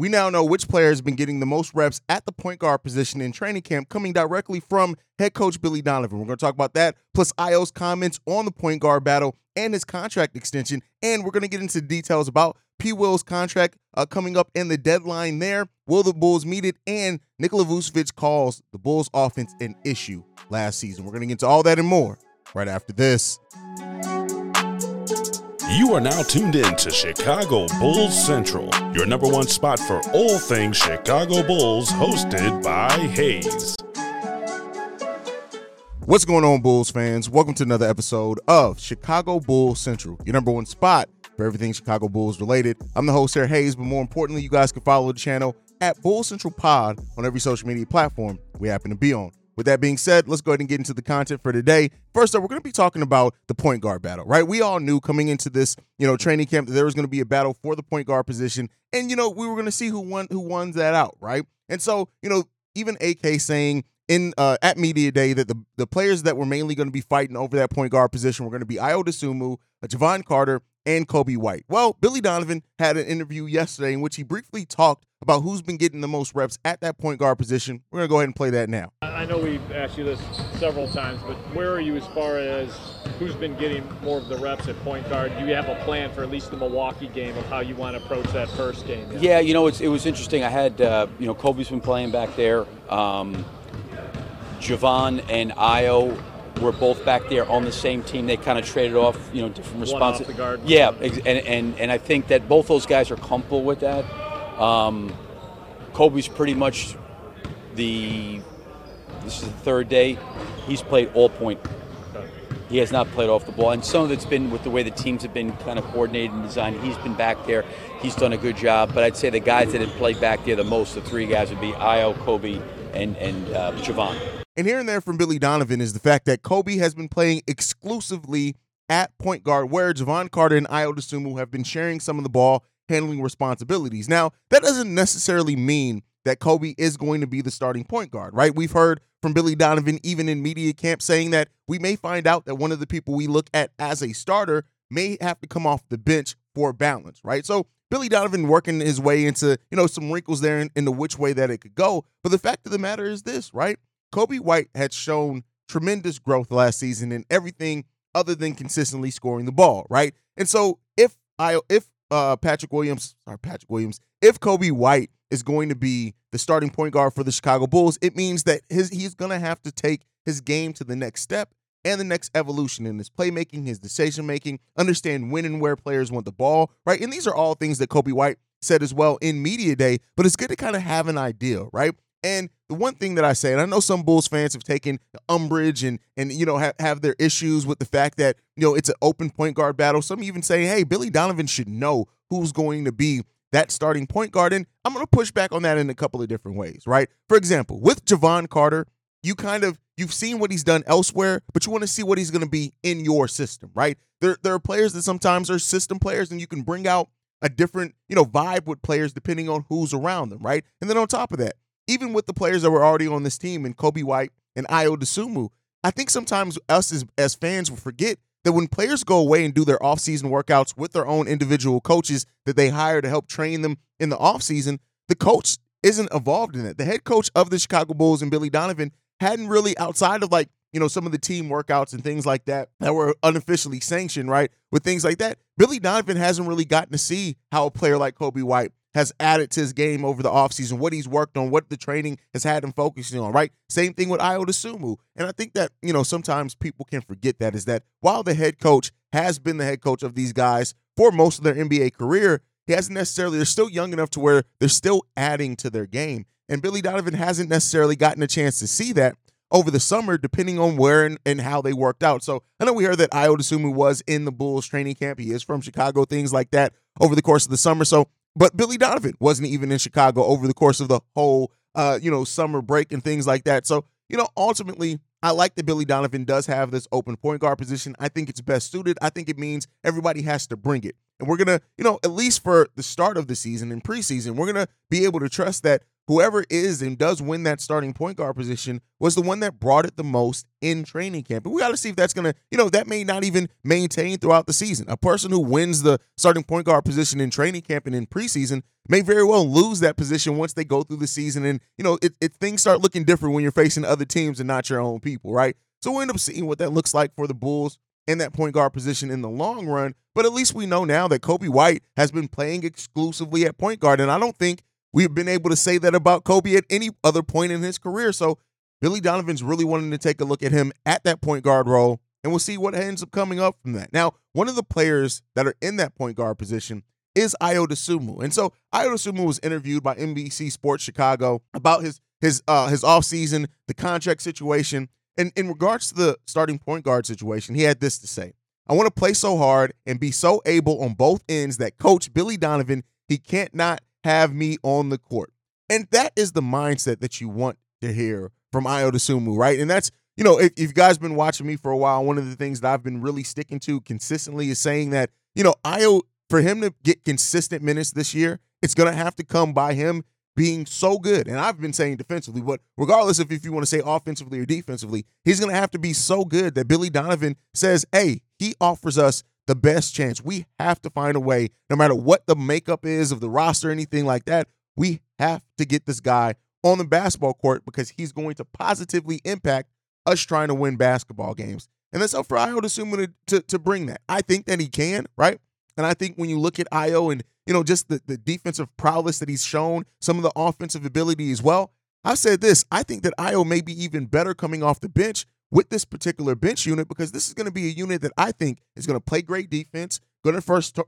we now know which player has been getting the most reps at the point guard position in training camp, coming directly from head coach Billy Donovan. We're going to talk about that, plus Ayo's comments on the point guard battle and his contract extension. And we're going to get into details about P. Will's contract uh, coming up and the deadline there. Will the Bulls meet it? And Nikola Vucevic calls the Bulls offense an issue last season. We're going to get into all that and more right after this. You are now tuned in to Chicago Bulls Central, your number one spot for all things Chicago Bulls, hosted by Haize. What's going on, Bulls fans? Welcome to another episode of Chicago Bulls Central, your number one spot for everything Chicago Bulls related. I'm the host, Sarah Haize, but more importantly, you guys can follow the channel at Bull Central Pod on every social media platform we happen to be on. With that being said, let's go ahead and get into the content for today. First up, we're going to be talking about the point guard battle, right? We all knew coming into this, you know, training camp that there was going to be a battle for the point guard position, and you know, we were going to see who won who won that out, right? And so, you know, even AK saying in uh, at media day that the the players that were mainly going to be fighting over that point guard position were going to be Ayo Dosunmu, Jevon Carter, and Coby White. Well, Billy Donovan had an interview yesterday in which he briefly talked about who's been getting the most reps at that point guard position. We're going to go ahead and play that now. I know we've asked you this several times, but where are you as far as who's been getting more of the reps at point guard? Do you have a plan for at least the Milwaukee game of how you want to approach that first game? Yeah, you know, it was interesting. I had, uh, you know, Coby's been playing back there. Um, Jevon and Ayo were both back there on the same team. They kind of traded off, you know, different responsibilities. Yeah, and, and and I think that both those guys are comfortable with that. Um, Coby's pretty much the. This is the third day. He's played all point. He has not played off the ball, and some of it's been with the way the teams have been kind of coordinated and designed. He's been back there. He's done a good job. But I'd say the guys that have played back there the most, the three guys, would be Ayo, Coby, and and uh, Jevon. And here and there from Billy Donovan is the fact that Coby has been playing exclusively at point guard, where Jevon Carter and Ayo Dosunmu have been sharing some of the ball handling responsibilities. Now, that doesn't necessarily mean that Coby is going to be the starting point guard, right? We've heard from Billy Donovan, even in media camp, saying that we may find out that one of the people we look at as a starter may have to come off the bench for balance, right? So Billy Donovan working his way into, you know, some wrinkles there in, which way that it could go. But the fact of the matter is this, right? Coby White had shown tremendous growth last season in everything other than consistently scoring the ball, right? And so if I if uh, Patrick Williams, or Patrick Williams, if Coby White is going to be the starting point guard for the Chicago Bulls, it means that his he's going to have to take his game to the next step and the next evolution in his playmaking, his decision making, understand when and where players want the ball, right? And these are all things that Coby White said as well in media day, but it's good to kind of have an idea, right? And the one thing that I say, and I know some Bulls fans have taken umbrage and and you know have, have their issues with the fact that you know it's an open point guard battle. Some even say, hey, Billy Donovan should know who's going to be that starting point guard. And I'm going to push back on that in a couple of different ways, right? For example, with Jevon Carter, you kind of you've seen what he's done elsewhere, but you want to see what he's going to be in your system, right? There there are players that sometimes are system players, and you can bring out a different you know vibe with players depending on who's around them, right? And then on top of that, even with the players that were already on this team and Coby White and Ayo Dosunmu, I think sometimes us as, as fans will forget that when players go away and do their offseason workouts with their own individual coaches that they hire to help train them in the offseason, the coach isn't involved in it. The head coach of the Chicago Bulls and Billy Donovan hadn't really, outside of like, you know, some of the team workouts and things like that that were unofficially sanctioned, right? With things like that, Billy Donovan hasn't really gotten to see how a player like Coby White has added to his game over the offseason, what he's worked on, what the training has had him focusing on, right? Same thing with Ayo Dosunmu. And I think that, you know, sometimes people can forget that is that while the head coach has been the head coach of these guys for most of their NBA career, he hasn't necessarily, they're still young enough to where they're still adding to their game. And Billy Donovan hasn't necessarily gotten a chance to see that over the summer, depending on where and, and how they worked out. So I know we heard that Ayo Dosunmu was in the Bulls training camp. He is from Chicago, things like that over the course of the summer. So but Billy Donovan wasn't even in Chicago over the course of the whole, uh, you know, summer break and things like that. So, you know, ultimately, I like that Billy Donovan does have this open point guard position. I think it's best suited. I think it means everybody has to bring it. And we're going to, you know, at least for the start of the season and preseason, we're going to be able to trust that whoever is and does win that starting point guard position was the one that brought it the most in training camp. And we got to see if that's going to, you know, that may not even maintain throughout the season. A person who wins the starting point guard position in training camp and in preseason may very well lose that position once they go through the season. And, you know, it, it things start looking different when you're facing other teams and not your own people, right? So we'll end up seeing what that looks like for the Bulls in that point guard position in the long run. But at least we know now that Coby White has been playing exclusively at point guard. And I don't think we've been able to say that about Coby at any other point in his career. So Billy Donovan's really wanting to take a look at him at that point guard role, and we'll see what ends up coming up from that. Now, one of the players that are in that point guard position is Ayo Dosunmu. And so Ayo Dosunmu was interviewed by NBC Sports Chicago about his his uh his offseason, the contract situation. And in regards to the starting point guard situation, he had this to say. I want to play so hard and be so able on both ends that coach Billy Donovan, he can't not have me on the court. And that is the mindset that you want to hear from Ayo Dosunmu, right? And that's, you know, if, if you guys been watching me for a while, one of the things that I've been really sticking to consistently is saying that, you know, Ayo, for him to get consistent minutes this year, it's going to have to come by him being so good. And I've been saying defensively, but regardless of if you want to say offensively or defensively, he's going to have to be so good that Billy Donovan says, hey, he offers us the best chance. We have to find a way, no matter what the makeup is of the roster, anything like that, we have to get this guy on the basketball court because he's going to positively impact us trying to win basketball games. And that's up for Ayo to, to, to bring that. I think that he can, right? And I think when you look at Ayo and, you know, just the, the defensive prowess that he's shown, some of the offensive ability as well, I've said this. I think that Ayo may be even better coming off the bench with this particular bench unit because this is going to be a unit that I think is going to play great defense, going to first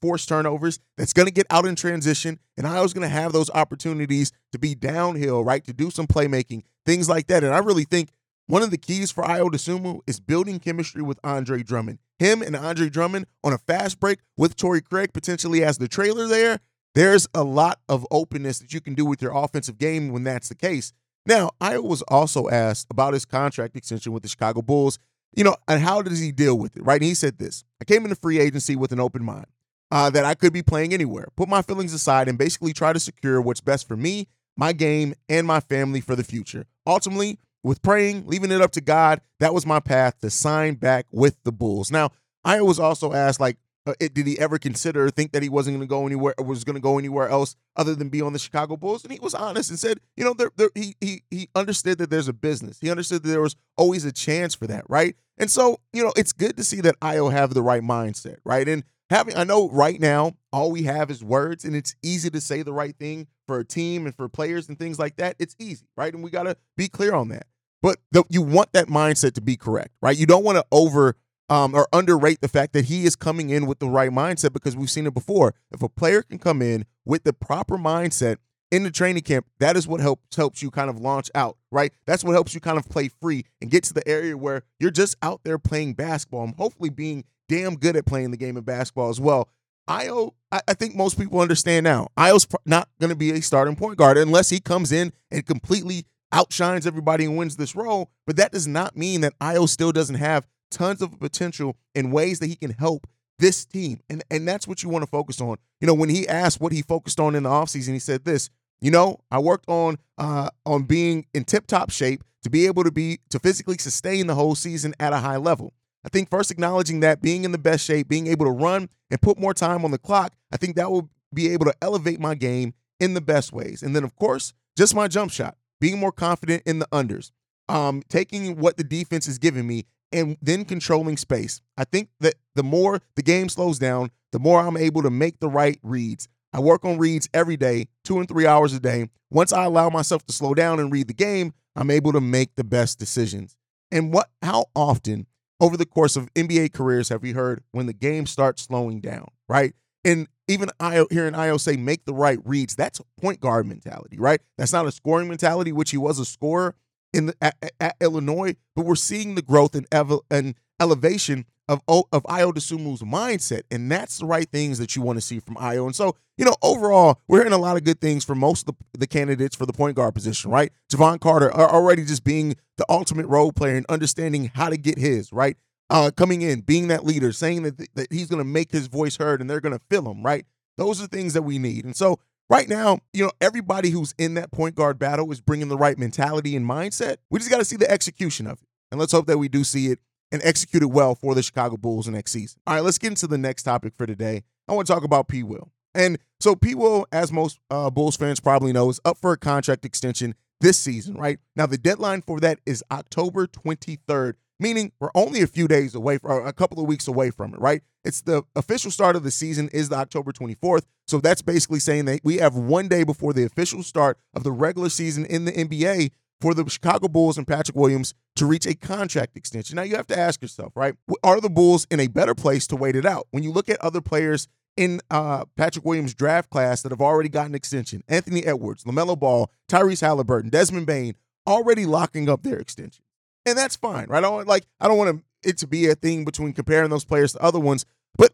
force turnovers, that's going to get out in transition, and I was going to have those opportunities to be downhill, right, to do some playmaking, things like that. And I really think one of the keys for Ayo Dosunmu is building chemistry with Andre Drummond. Him and Andre Drummond on a fast break with Torrey Craig potentially as the trailer there. There's a lot of openness that you can do with your offensive game when that's the case. Now, I was also asked about his contract extension with the Chicago Bulls, you know, and how does he deal with it, right? And he said this I came into free agency with an open mind uh, that I could be playing anywhere, put my feelings aside, and basically try to secure what's best for me, my game, and my family for the future. Ultimately, with praying, leaving it up to God, that was my path to sign back with the Bulls. Now, I was also asked, like, uh, it, did he ever consider think that he wasn't going to go anywhere was going to go anywhere else other than be on the Chicago Bulls? And he was honest and said, you know, there, there, he he he understood that there's a business. He understood that there was always a chance for that, right? And so, you know, it's good to see that Ayo have the right mindset, right? And having, I know right now all we have is words, and it's easy to say the right thing for a team and for players and things like that. It's easy, right? And we got to be clear on that. But the, you want that mindset to be correct, right? You don't want to over um, or underrate the fact that he is coming in with the right mindset because we've seen it before. If a player can come in with the proper mindset in the training camp, that is what helps helps you kind of launch out, right? That's what helps you kind of play free and get to the area where you're just out there playing basketball and hopefully being damn good at playing the game of basketball as well. Ayo, I, think most people understand now. Ayo's not going to be a starting point guard unless he comes in and completely outshines everybody and wins this role. But that does not mean that Ayo still doesn't have tons of potential in ways that he can help this team. And and that's what you want to focus on. You know, when he asked what he focused on in the offseason, he said this, you know, I worked on uh on being in tip-top shape to be able to be to physically sustain the whole season at a high level. I think first acknowledging that being in the best shape, being able to run and put more time on the clock, I think that will be able to elevate my game in the best ways. And then of course, just my jump shot, being more confident in the unders. Um, taking what the defense is giving me and then controlling space. I think that the more the game slows down, the more I'm able to make the right reads. I work on reads every day, two and three hours a day. Once I allow myself to slow down and read the game, I'm able to make the best decisions. And what how often over the course of NBA careers have we heard when the game starts slowing down, right? And even I hearing Ayo say make the right reads, that's point guard mentality, right? That's not a scoring mentality, which he was a scorer, in the, at, at, Illinois, but we're seeing the growth and, ev- and elevation of of Ayo Dosunmu's mindset, and that's the right things that you want to see from Ayo. And so, you know, overall, we're hearing a lot of good things from most of the, the candidates for the point guard position, right? Jevon Carter already just being the ultimate role player and understanding how to get his right. Uh, coming in, being that leader, saying that, th- that he's going to make his voice heard and they're going to fill him, right? Those are things that we need. And so right now, you know, everybody who's in that point guard battle is bringing the right mentality and mindset. We just got to see the execution of it. And let's hope that we do see it and execute it well for the Chicago Bulls next season. All right, let's get into the next topic for today. I want to talk about P. Will. And so P. Will, as most uh, Bulls fans probably know, is up for a contract extension this season, right? Now, the deadline for that is October 23rd, meaning we're only a few days away, or a couple of weeks away from it, right? It's the official start of the season is the October 24th. So that's basically saying that we have one day before the official start of the regular season in the NBA for the Chicago Bulls and Patrick Williams to reach a contract extension. Now you have to ask yourself, right? Are the Bulls in a better place to wait it out? When you look at other players in uh, Patrick Williams' draft class that have already gotten extension, Anthony Edwards, LaMelo Ball, Tyrese Halliburton, Desmond Bane, already locking up their extension. And that's fine, right? I don't like I don't want it to be a thing between comparing those players to other ones, but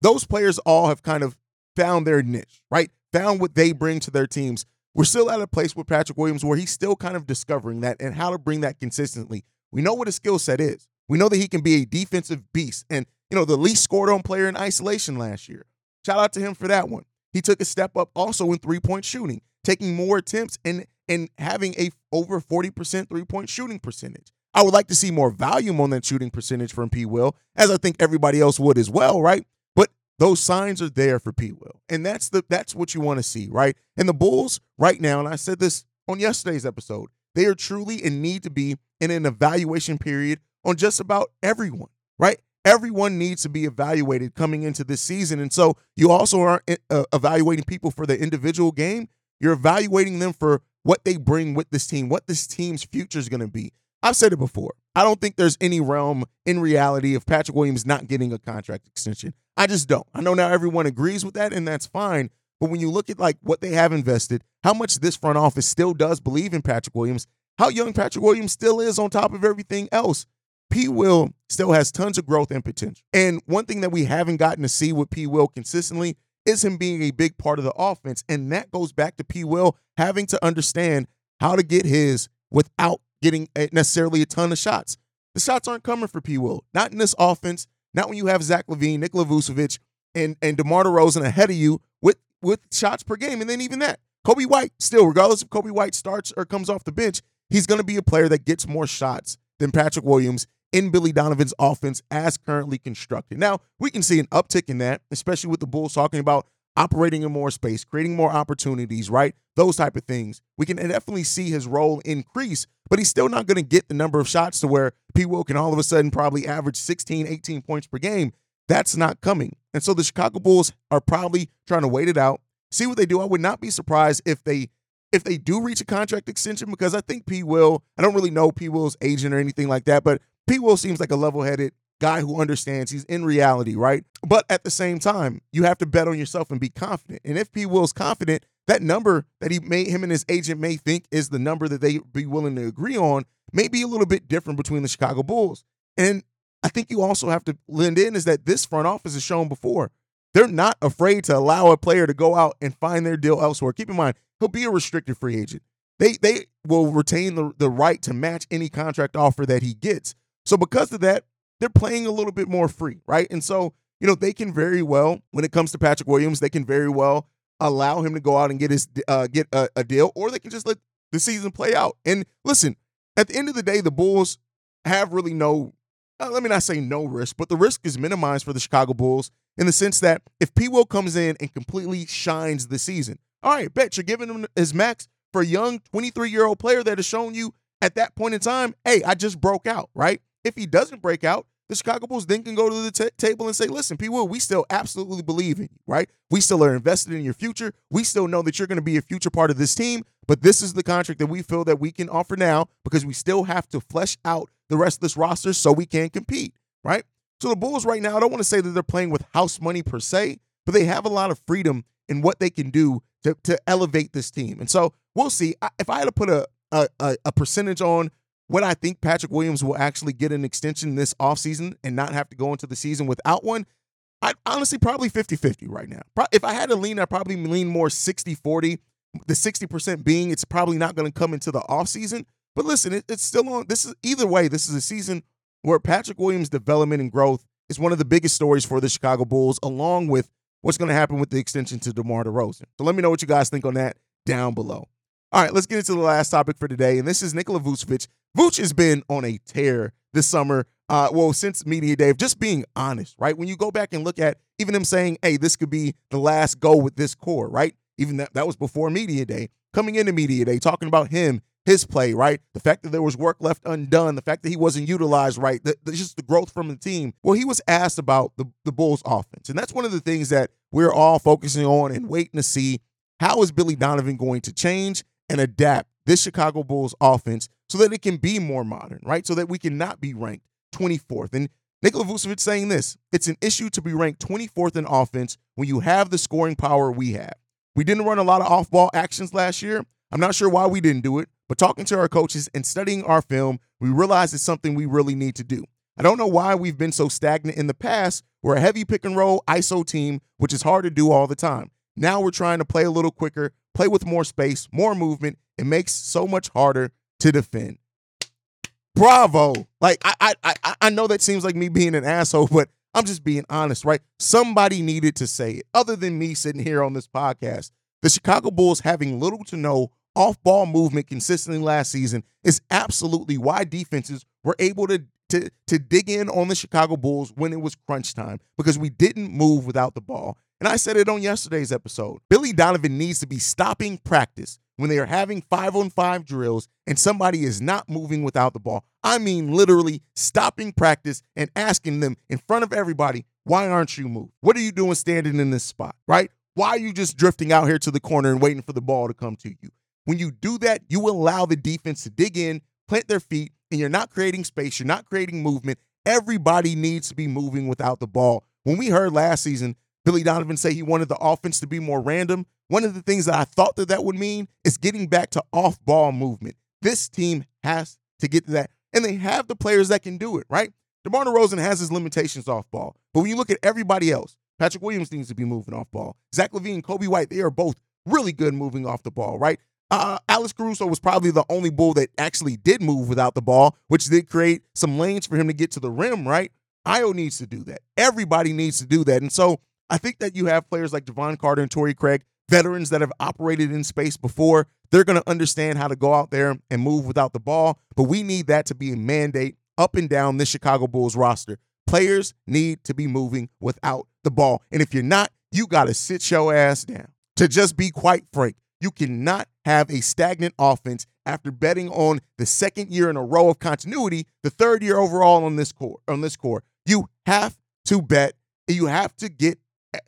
those players all have kind of found their niche, right? Found what they bring to their teams. We're still at a place with Patrick Williams where he's still kind of discovering that and how to bring that consistently. We know what his skill set is. We know that he can be a defensive beast and, you know, the least scored on player in isolation last year. Shout out to him for that one. He took a step up also in three-point shooting, taking more attempts and and having a over 40% three-point shooting percentage. I would like to see more volume on that shooting percentage from P. Will, as I think everybody else would as well, right? But those signs are there for P. Will. And that's the that's what you want to see, right? And the Bulls right now, and I said this on yesterday's episode, they are truly and need to be in an evaluation period on just about everyone, right? Everyone needs to be evaluated coming into this season. And so you also aren't uh, evaluating people for the individual game. You're evaluating them for what they bring with this team, what this team's future is going to be. I've said it before. I don't think there's any realm in reality of Patrick Williams not getting a contract extension. I just don't. I know now everyone agrees with that, and that's fine. But when you look at like what they have invested, how much this front office still does believe in Patrick Williams, how young Patrick Williams still is on top of everything else, P. Will still has tons of growth and potential. And one thing that we haven't gotten to see with P. Will consistently is him being a big part of the offense. And that goes back to P. Will having to understand how to get his without getting eh, necessarily a ton of shots. The shots aren't coming for P. Will. Not in this offense. Not when you have Zach LaVine, Nikola Vucevic, and and DeMar DeRozan ahead of you with with shots per game. And then even that, Coby White still, regardless if Coby White starts or comes off the bench, he's going to be a player that gets more shots than Patrick Williams in Billy Donovan's offense as currently constructed. Now, we can see an uptick in that, especially with the Bulls talking about operating in more space, creating more opportunities, right? Those type of things. We can definitely see his role increase, but he's still not going to get the number of shots to where P. Will can all of a sudden probably average 16, 18 points per game. That's not coming. And so the Chicago Bulls are probably trying to wait it out, see what they do. I would not be surprised if they if they do reach a contract extension because I think P. Will, I don't really know P. Will's agent or anything like that, but P. Will seems like a level headed guy who understands he's in reality, right? But at the same time, you have to bet on yourself and be confident. And if P. Will's confident, that number that he may him and his agent may think is the number that they be willing to agree on may be a little bit different between the Chicago Bulls. And I think you also have to lend in is that this front office has shown before. They're not afraid to allow a player to go out and find their deal elsewhere. Keep in mind, he'll be a restricted free agent. They they will retain the, the right to match any contract offer that he gets. So because of that, they're playing a little bit more free, right? And so, you know, they can very well, when it comes to Patrick Williams, they can very well allow him to go out and get his uh, get a, a deal, or they can just let the season play out. And listen, at the end of the day, the Bulls have really no, uh, let me not say no risk, but the risk is minimized for the Chicago Bulls in the sense that if P. Will comes in and completely shines the season, all right, bet you're giving him his max for a young 23 year old player that has shown you at that point in time, hey, I just broke out, right? If he doesn't break out, the Chicago Bulls then can go to the t- table and say, listen, P. Will, we still absolutely believe in you, right? We still are invested in your future. We still know that you're going to be a future part of this team, but this is the contract that we feel that we can offer now because we still have to flesh out the rest of this roster so we can compete, right? So the Bulls right now, I don't want to say that they're playing with house money per se, but they have a lot of freedom in what they can do to, to elevate this team. And so we'll see. If I had to put a, a, a percentage on what I think Patrick Williams will actually get an extension this offseason and not have to go into the season without one, I honestly probably 50 50 right now. If I had to lean, I'd probably lean more 60 40. The 60% being it's probably not going to come into the offseason. But listen, it, it's still on. This is either way, this is a season where Patrick Williams' development and growth is one of the biggest stories for the Chicago Bulls, along with what's going to happen with the extension to DeMar DeRozan. So let me know what you guys think on that down below. All right, let's get into the last topic for today, and this is Nikola Vucevic. Vuce has been on a tear this summer. Uh, well, since media day, just being honest, right? When you go back and look at even him saying, "Hey, this could be the last go with this core," right? Even that that was before media day. Coming into media day, talking about him, his play, right? The fact that there was work left undone, the fact that he wasn't utilized right, the, the, just the growth from the team. Well, he was asked about the, the Bulls offense. And that's one of the things that we're all focusing on and waiting to see. How is Billy Donovan going to change and adapt this Chicago Bulls offense so that it can be more modern, right? So that we can not be ranked 24th. And Nikola Vucevic saying this it's an issue to be ranked 24th in offense when you have the scoring power we have. We didn't run a lot of off ball actions last year. I'm not sure why we didn't do it, but talking to our coaches and studying our film, we realized it's something we really need to do. I don't know why we've been so stagnant in the past. We're a heavy pick and roll ISO team, which is hard to do all the time. Now we're trying to play a little quicker, play with more space, more movement. It makes so much harder to defend bravo. Like I, I, I, I know that seems like me being an asshole, but I'm just being honest, right? Somebody needed to say it, other than me sitting here on this podcast. The Chicago Bulls having little to no off-ball movement consistently last season is absolutely why defenses were able to to to dig in on the Chicago Bulls when it was crunch time because we didn't move without the ball. And I said it on yesterday's episode. Billy Donovan needs to be stopping practice when they are having five on five drills and somebody is not moving without the ball. I mean, literally stopping practice and asking them in front of everybody, why aren't you moving? What are you doing standing in this spot, right? Why are you just drifting out here to the corner and waiting for the ball to come to you? When you do that, you allow the defense to dig in, plant their feet, and you're not creating space, you're not creating movement. Everybody needs to be moving without the ball. When we heard last season Billy Donovan say he wanted the offense to be more random, one of the things that I thought that that would mean is getting back to off ball movement. This team has to get to that. And they have the players that can do it, right? DeMar DeRozan has his limitations off ball. But when you look at everybody else, Patrick Williams needs to be moving off ball. Zach LaVine, Coby White, they are both really good moving off the ball, right? Uh, Alex Caruso was probably the only bull that actually did move without the ball, which did create some lanes for him to get to the rim, right? Ayo needs to do that. Everybody needs to do that. And so I think that you have players like Jevon Carter and Torrey Craig veterans that have operated in space before. They're going to understand how to go out there and move without the ball. But we need that to be a mandate up and down this Chicago Bulls roster. Players need to be moving without the ball. And if you're not, you got to sit your ass down. To just be quite frank, you cannot have a stagnant offense after betting on the second year in a row of continuity, the third year overall on this core. On this core, you have to bet. You have to get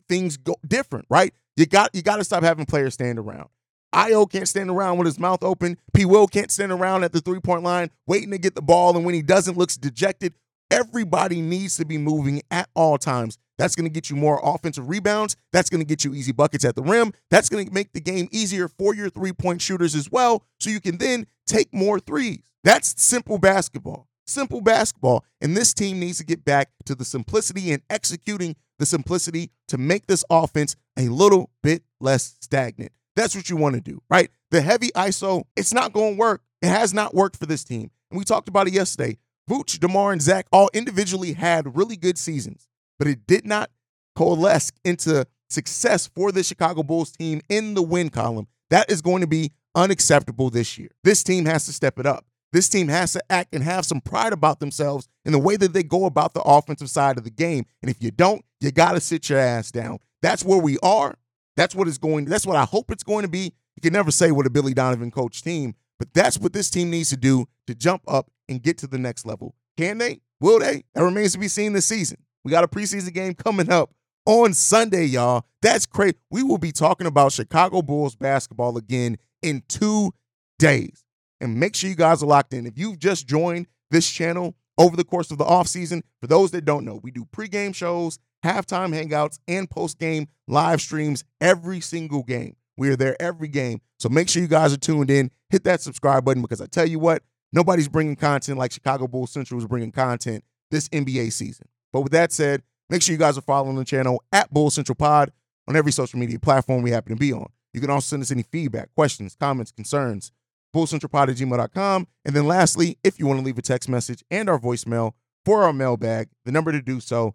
things go different, right? You got you got to stop having players stand around. Ayo can't stand around with his mouth open. P. Will can't stand around at the three point line waiting to get the ball, and when he doesn't, looks dejected. Everybody needs to be moving at all times. That's going to get you more offensive rebounds. That's going to get you easy buckets at the rim. That's going to make the game easier for your three point shooters as well, so you can then take more threes. That's simple basketball. Simple basketball. And this team needs to get back to the simplicity and executing the simplicity to make this offense a little bit less stagnant. That's what you want to do, right? The heavy ISO, it's not going to work. It has not worked for this team. And we talked about it yesterday. Vooch, DeMar, and Zach all individually had really good seasons, but it did not coalesce into success for the Chicago Bulls team in the win column. That is going to be unacceptable this year. This team has to step it up. This team has to act and have some pride about themselves in the way that they go about the offensive side of the game. And if you don't, you got to sit your ass down. That's where we are. That's what it's going. That's what I hope it's going to be. You can never say what a Billy Donovan coach team, but that's what this team needs to do to jump up and get to the next level. Can they? Will they? That remains to be seen this season. We got a preseason game coming up on Sunday, y'all. That's great. We will be talking about Chicago Bulls basketball again in two days and make sure you guys are locked in. If you've just joined this channel over the course of the offseason, for those that don't know, we do pregame shows, halftime hangouts, and post game live streams every single game. We are there every game. So make sure you guys are tuned in. Hit that subscribe button because I tell you what, nobody's bringing content like Chicago Bulls Central is bringing content this NBA season. But with that said, make sure you guys are following the channel at Bull Central Pod on every social media platform we happen to be on. You can also send us any feedback, questions, comments, concerns bullcentralpod at gmail.com. And then lastly, if you want to leave a text message and our voicemail for our mailbag, the number to do so,